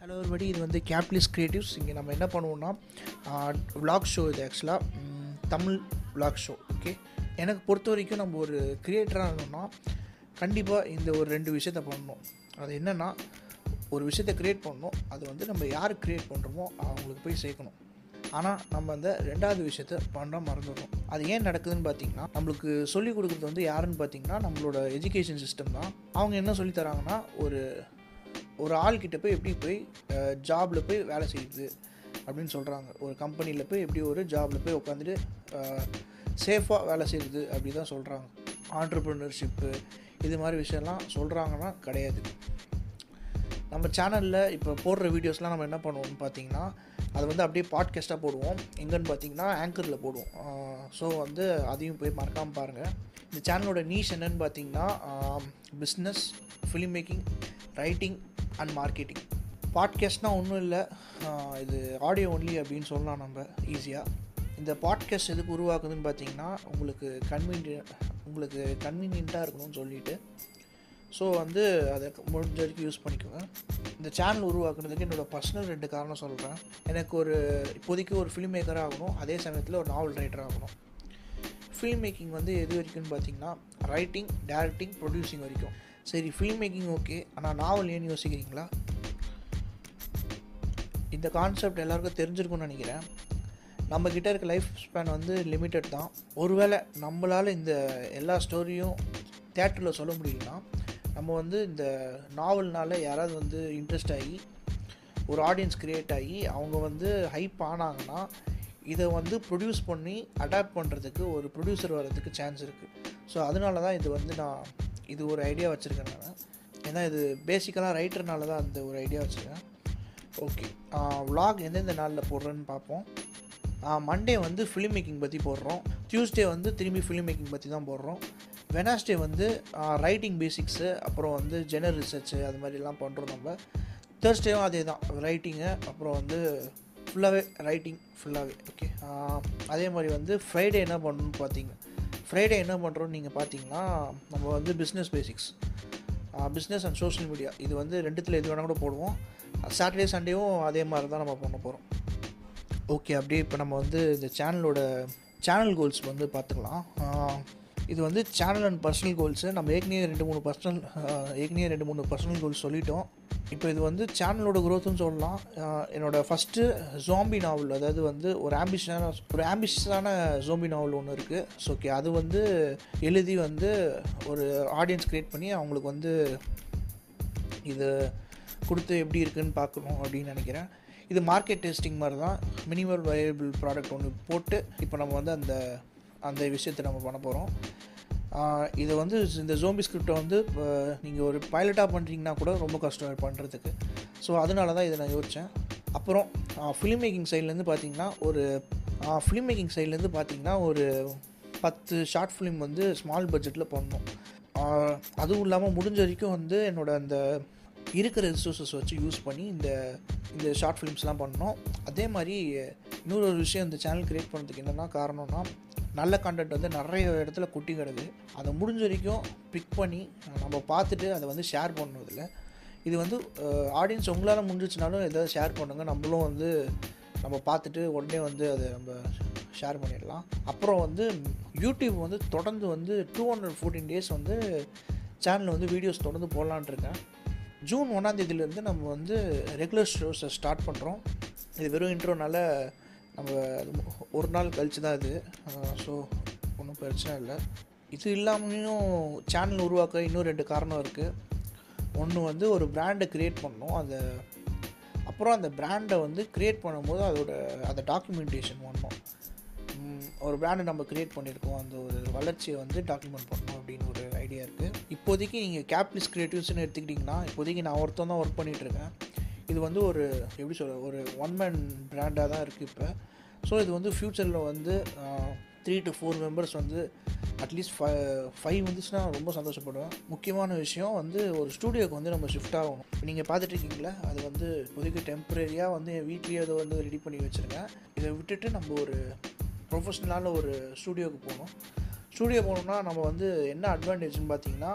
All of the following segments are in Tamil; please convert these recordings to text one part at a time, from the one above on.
ஹலோ ஒருபடி இது வந்து கேப்லிஸ் க்ரியேட்டிவ்ஸ் இங்கே நம்ம என்ன பண்ணுவோம்னா விளாக் ஷோ இது ஆக்சுவலாக தமிழ் விளாக் ஷோ ஓகே எனக்கு பொறுத்த வரைக்கும் நம்ம ஒரு க்ரியேட்டராக இருந்தோம்னா கண்டிப்பாக இந்த ஒரு ரெண்டு விஷயத்த பண்ணணும். அது என்னென்னா ஒரு விஷயத்தை க்ரியேட் பண்ணணும். அது வந்து நம்ம யார் க்ரியேட் பண்ணுறோமோ அவங்களுக்கு போய் சேர்க்கணும். ஆனால் நம்ம அந்த ரெண்டாவது விஷயத்த பண்ண மறந்துடுறோம். அது ஏன் நடக்குதுன்னு பார்த்தீங்கன்னா நம்மளுக்கு சொல்லிக் கொடுக்குறது வந்து யாருன்னு பார்த்தீங்கன்னா நம்மளோட எஜுகேஷன் சிஸ்டம் தான். அவங்க என்ன சொல்லி தராங்கன்னா ஒரு ஒரு ஆள்கிட்ட போய் எப்படி போய் ஜாபில் போய் வேலை செய்யுது அப்படின்னு சொல்கிறாங்க ஒரு கம்பெனியில் போய் எப்படி ஒரு ஜாபில் போய் உட்காந்துட்டு சேஃபாக வேலை செய்யுது அப்படி தான் சொல்கிறாங்க ஆண்டர்ப்ரினர்ஷிப்பு இது மாதிரி விஷயம்லாம் சொல்கிறாங்கன்னா கிடையாது. நம்ம சேனலில் இப்போ போடுற வீடியோஸ்லாம் நம்ம என்ன பண்ணுவோம்னு பார்த்தீங்கன்னா அது வந்து அப்படியே பாட்காஸ்ட்டாக போடுவோம். எங்கன்னு பார்த்தீங்கன்னா ஆங்கரில் போடுவோம். ஸோ வந்து அதையும் போய் மறக்காமல் பாருங்கள் இந்த சேனலோட நீஷ் என்னன்னு பார்த்தீங்கன்னா business film making writing and marketing பாட்காஸ்ட்னால் ஒன்றும் இல்லை. இது ஆடியோ ஒன்லி அப்படின்னு சொல்லலாம் நம்ம ஈஸியாக இந்த பாட்காஸ்ட் எதுக்கு உருவாக்குதுன்னு பார்த்தீங்கன்னா உங்களுக்கு கன்வீனியன் உங்களுக்கு கன்வீனியண்ட்டாக இருக்கணும்னு சொல்லிட்டு ஸோ வந்து அதை முடிஞ்ச வரைக்கும் யூஸ் பண்ணிக்குவேன் இந்த சேனல் உருவாக்குறதுக்கு என்னோடய பர்சனல் ரெண்டு காரணம் சொல்கிறேன் எனக்கு ஒரு இப்போதைக்கு ஒரு ஃபிலிம் மேக்கராக ஆகணும் அதே சமயத்தில் ஒரு நாவல் ரைட்டர் ஆகணும். ஃபில்ம் மேக்கிங் வந்து எது வரைக்கும்னு பார்த்தீங்கன்னா ரைட்டிங் டேரக்டிங் ப்ரொடியூசிங் வரைக்கும். சரி ஃபில்ம் மேக்கிங் ஓகே ஆனால் நாவல் ஏன்னு யோசிக்கிறீங்களா? இந்த கான்செப்ட் எல்லாருக்கும் தெரிஞ்சிருக்கும்னு நினைக்கிறேன். நம்ம இருக்க லைஃப் ஸ்பேன் வந்து லிமிட்டட் தான். ஒருவேளை நம்மளால் இந்த எல்லா ஸ்டோரியும் தேட்டரில் சொல்ல முடியும்னா நம்ம வந்து இந்த நாவல்னால் யாராவது வந்து இன்ட்ரெஸ்ட் ஆகி ஒரு ஆடியன்ஸ் க்ரியேட் ஆகி அவங்க வந்து ஹைப் ஆனாங்கன்னா இதை வந்து ப்ரொடியூஸ் பண்ணி அடாப்ட் பண்ணுறதுக்கு ஒரு ப்ரொடியூசர் வர்றதுக்கு சான்ஸ் இருக்குது ஸோ அதனால தான் இது வந்து நான் இது ஒரு ஐடியா வச்சுருக்கேன் நான். ஏன்னா இது பேசிக்கலாக ரைட்டர்னால தான் அந்த ஒரு ஐடியா வச்சுருக்கேன். ஓகே விலாக் எந்தெந்த நாளில் போடுறேன்னு பார்ப்போம். மண்டே வந்து ஃபிலிம் மேக்கிங் பற்றி போடுறோம். டியூஸ்டே வந்து திரும்பி ஃபிலிம் மேக்கிங் பற்றி தான் போடுறோம். வெனாஸ்டே வந்து ரைட்டிங் பேசிக்ஸு அப்புறம் வந்து ஜெனர் ரிசர்ச்சு அது மாதிரிலாம் பண்ணுறோம் நம்ம. தேர்ஸ்டேவும் அதே தான் ரைட்டிங்கு அப்புறம் வந்து ஃபுல்லாகவே ரைட்டிங் ஃபுல்லாகவே ஓகே அதே மாதிரி வந்து ஃப்ரைடே என்ன பண்ணணும்னு பார்த்தீங்க ஃப்ரைடே என்ன பண்ணுறோன்னு நீங்கள் பார்த்தீங்கன்னா நம்ம வந்து business basics business and social media இது வந்து ரெண்டுத்தில் எது வேணால் கூட போடுவோம். சாட்டர்டே சண்டேவும் அதே மாதிரி தான் நம்ம பண்ண போகிறோம் ஓகே அப்படியே இப்போ நம்ம வந்து இந்த சேனலோட சேனல் கோல்ஸ் வந்து பார்த்துக்கலாம் இது வந்து சேனல் அண்ட் பர்சனல் கோல்ஸு நம்ம ஏற்கனவே ரெண்டு மூணு பர்சனல் ஏற்கனவே ரெண்டு மூணு பர்சனல் கோல்ஸ் சொல்லிட்டோம். இப்போ இது வந்து சேனலோட க்ரோத்துன்னு சொல்லலாம். என்னோடய ஃபஸ்ட்டு ஜோம்பி நாவல் அதாவது வந்து ஒரு ஆம்பிஷனான ஒரு ஆம்பிஷனான ஜோம்பி நாவல் ஒன்று இருக்குது ஸோ ஓகே அது வந்து எழுதி வந்து ஒரு ஆடியன்ஸ் க்ரியேட் பண்ணி அவங்களுக்கு வந்து இது கொடுத்து எப்படி இருக்குன்னு பார்க்கணும் அப்படின்னு நினைக்கிறேன். இது மார்க்கெட் டெஸ்டிங் மாதிரி தான் மினிமம் வயபிள் ப்ராடக்ட் ஒன்று போட்டு இப்போ நம்ம வந்து அந்த அந்த விஷயத்தை நம்ம பண்ண போகிறோம் இதை வந்து இந்த ஜோம்பி ஸ்கிரிப்டை வந்து நீங்கள் ஒரு பைலட்டாக பண்ணுறீங்கன்னா கூட ரொம்ப கஷ்டம் பண்ணுறதுக்கு ஸோ அதனால தான் இதை நான் யோசித்தேன் அப்புறம் ஃபிலிம் மேக்கிங் சைட்லேருந்து பார்த்தீங்கன்னா ஒரு ஃபிலிம் மேக்கிங் சைட்லேருந்து பார்த்தீங்கன்னா ஒரு பத்து ஷார்ட் ஃபிலிம் வந்து ஸ்மால் பட்ஜெட்டில் பண்ணோம். அதுவும் இல்லாமல் முடிஞ்ச வரைக்கும் வந்து என்னோடய அந்த இருக்கிற ரிசோர்ஸஸ் வச்சு யூஸ் பண்ணி இந்த இந்த ஷார்ட் ஃபிலிம்ஸ்லாம் பண்ணோம். அதே மாதிரி இன்னொரு ஒரு விஷயம் இந்த சேனல் க்ரியேட் பண்ணுறதுக்கு என்னென்னா காரணம்னா நல்ல கண்டென்ட் வந்து நிறைய இடத்துல குட்டி அதை முடிஞ்ச வரைக்கும் பிக் பண்ணி நம்ம பார்த்துட்டு அதை வந்து ஷேர் பண்ணுவதில்ல இது வந்து ஆடியன்ஸ் உங்களால் முடிஞ்சிச்சுனாலும் எதாவது ஷேர் பண்ணுங்கள் நம்மளும் வந்து நம்ம பார்த்துட்டு உடனே வந்து அதை நம்ம ஷேர் பண்ணிடலாம். அப்புறம் வந்து யூடியூப் வந்து தொடர்ந்து வந்து டூ ஹண்ட்ரட் ஃபோர்டீன் டேஸ் வந்து சேனலில் வந்து வீடியோஸ் தொடர்ந்து போடலான் இருக்கேன். ஜூன் ஒன்றாந்தேதியிலேருந்து நம்ம வந்து ரெகுலர் ஷோஸை ஸ்டார்ட் பண்ணுறோம் இது வெறும் இன்ட்ரோனால நம்ம ஒரு நாள் கழித்து தான் இது. ஸோ ஒன்றும் பிரச்சனை இல்லை. இது இல்லாமலையும் சேனல் உருவாக்க இன்னும் ரெண்டு காரணம் இருக்குது ஒன்று வந்து ஒரு பிராண்டை க்ரியேட் பண்ணணும். அதை அப்புறம் அந்த பிராண்டை வந்து க்ரியேட் பண்ணும்போது அதோட அந்த டாக்குமெண்டேஷன் பண்ணணும் ஒரு பிராண்டை நம்ம க்ரியேட் பண்ணியிருக்கோம் அந்த ஒரு வளர்ச்சியை வந்து டாக்குமெண்ட் பண்ணணும் அப்படின்னு ஒரு ஐடியா இருக்குது இப்போதைக்கு நீங்கள் கேப்லிஸ் க்ரியேட்டிவ்ஸ்னு எடுத்துக்கிட்டிங்கன்னா இப்போதைக்கு நான் ஒருத்தன் தான் ஒர்க் பண்ணிகிட்ருக்கேன் இது வந்து ஒரு எப்படி சொல்ல ஒரு ஒன் மேன் பிராண்டாக தான் இருக்குது இப்போ. ஸோ இது வந்து ஃப்யூச்சரில் வந்து த்ரீ டு ஃபோர் மெம்பர்ஸ் வந்து அட்லீஸ்ட் ஃபை ஃபைவ் வந்துச்சுன்னா ரொம்ப சந்தோஷப்படுவேன். முக்கியமான விஷயம் வந்து ஒரு ஸ்டூடியோக்கு வந்து நம்ம ஷிஃப்ட் ஆகணும். நீங்கள் பார்த்துட்ருக்கீங்களா அது வந்து இப்போதைக்கு டெம்பரரியாக வந்து என் வீட்லேயே அதை வந்து ரெடி பண்ணி வச்சுருக்கேன். இதை விட்டுட்டு நம்ம ஒரு ப்ரொஃபஷ்னலான ஒரு ஸ்டூடியோவுக்கு போகணும். ஸ்டூடியோ போனோம்னா நம்ம வந்து என்ன அட்வான்டேஜ்னு பார்த்தீங்கன்னா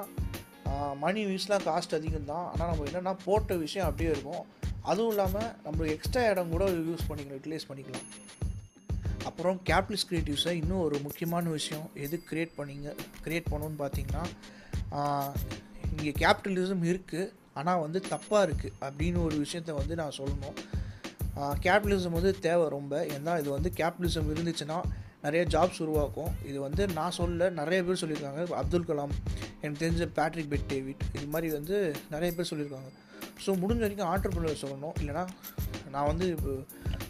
மணி வீஸ்லாம் காஸ்ட் அதிகம் தான் ஆனால் நம்ம என்னென்னா போட்ட விஷயம் அப்படியே இருக்கும். அதுவும் இல்லாமல் நம்ம எக்ஸ்ட்ரா இடம் கூட யூஸ் பண்ணிக்கலாம் யூட்டிலைஸ் பண்ணிக்கலாம். அப்புறம் கேபிட்டலிஸ்ட் க்ரியேட்டிவ்ஸை இன்னும் ஒரு முக்கியமான விஷயம். எது க்ரியேட் பண்ணிங்க க்ரியேட் பண்ணணுன்னு பார்த்தீங்கன்னா இங்கே கேபிட்டலிசம் இருக்குது ஆனால் வந்து தப்பாக இருக்குது அப்படின்னு ஒரு விஷயத்த வந்து நான் சொல்லணும். கேபிட்டலிசம் வந்து தேவை ரொம்ப. ஏன்னா இது வந்து கேபிட்டலிசம் இருந்துச்சுன்னா நிறைய ஜாப்ஸ் உருவாக்கும். இது வந்து நான் சொல்ல நிறைய பேர் சொல்லியிருக்காங்க. அப்துல் கலாம் எனக்கு தெரிஞ்ச பேட்ரிக் பெட் டேவிட் இது மாதிரி வந்து நிறைய பேர் சொல்லியிருக்காங்க. ஸோ முடிஞ்ச வரைக்கும் ஆண்டர்பிரினர் சொல்லணும். இல்லைனா நான் வந்து இப்போ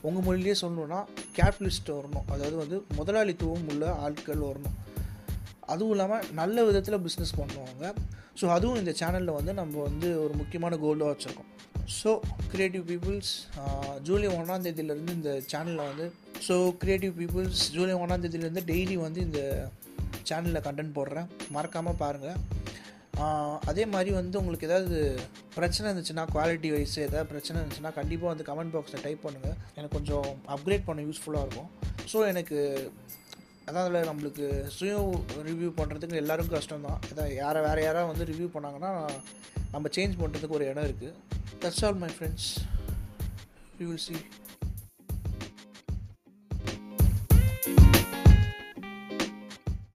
உங்கள் மொழியிலே சொல்லணுன்னா கேபிட்டலிஸ்ட் வரணும். அதாவது வந்து முதலாளித்துவம் உள்ள ஆட்கள் வரணும். அதுவும் இல்லாமல் நல்ல விதத்தில் பிஸ்னஸ் பண்ணுவாங்க. ஸோ அதுவும் இந்த சேனலில் வந்து நம்ம வந்து ஒரு முக்கியமான கோல்டாக வச்சுருக்கோம். ஸோ க்ரியேட்டிவ் பீப்புள்ஸ் ஜூலை ஒன்றாம் தேதியிலேருந்து இந்த சேனலில் வந்து ஸோ க்ரியேட்டிவ் பீப்புள்ஸ் ஜூலை ஒன்றாம் தேதியிலேருந்து டெய்லி வந்து இந்த சேனலில் கண்டென்ட் போடுறேன். மறக்காமல் பாருங்கள் அதே மாதிரி வந்து உங்களுக்கு ஏதாவது பிரச்சனை இருந்துச்சுன்னா குவாலிட்டி வைஸ் ஏதாவது பிரச்சனை இருந்துச்சுன்னா கண்டிப்பாக வந்து கமெண்ட் பாக்ஸில் டைப் பண்ணுங்கள் எனக்கு கொஞ்சம் அப்கிரேட் பண்ண யூஸ்ஃபுல்லாக இருக்கும். ஸோ எனக்கு அதாவது நம்மளுக்கு சுய ரிவ்யூ பண்ணுறதுக்கு எல்லாரும் கஷ்டம் தான் ஏதாவது யாரை வேறு யாராவது வந்து ரிவ்யூ பண்ணாங்கன்னா நம்ம சேஞ்ச் பண்ணுறதுக்கு ஒரு இடம் இருக்குது that's all my friends you will see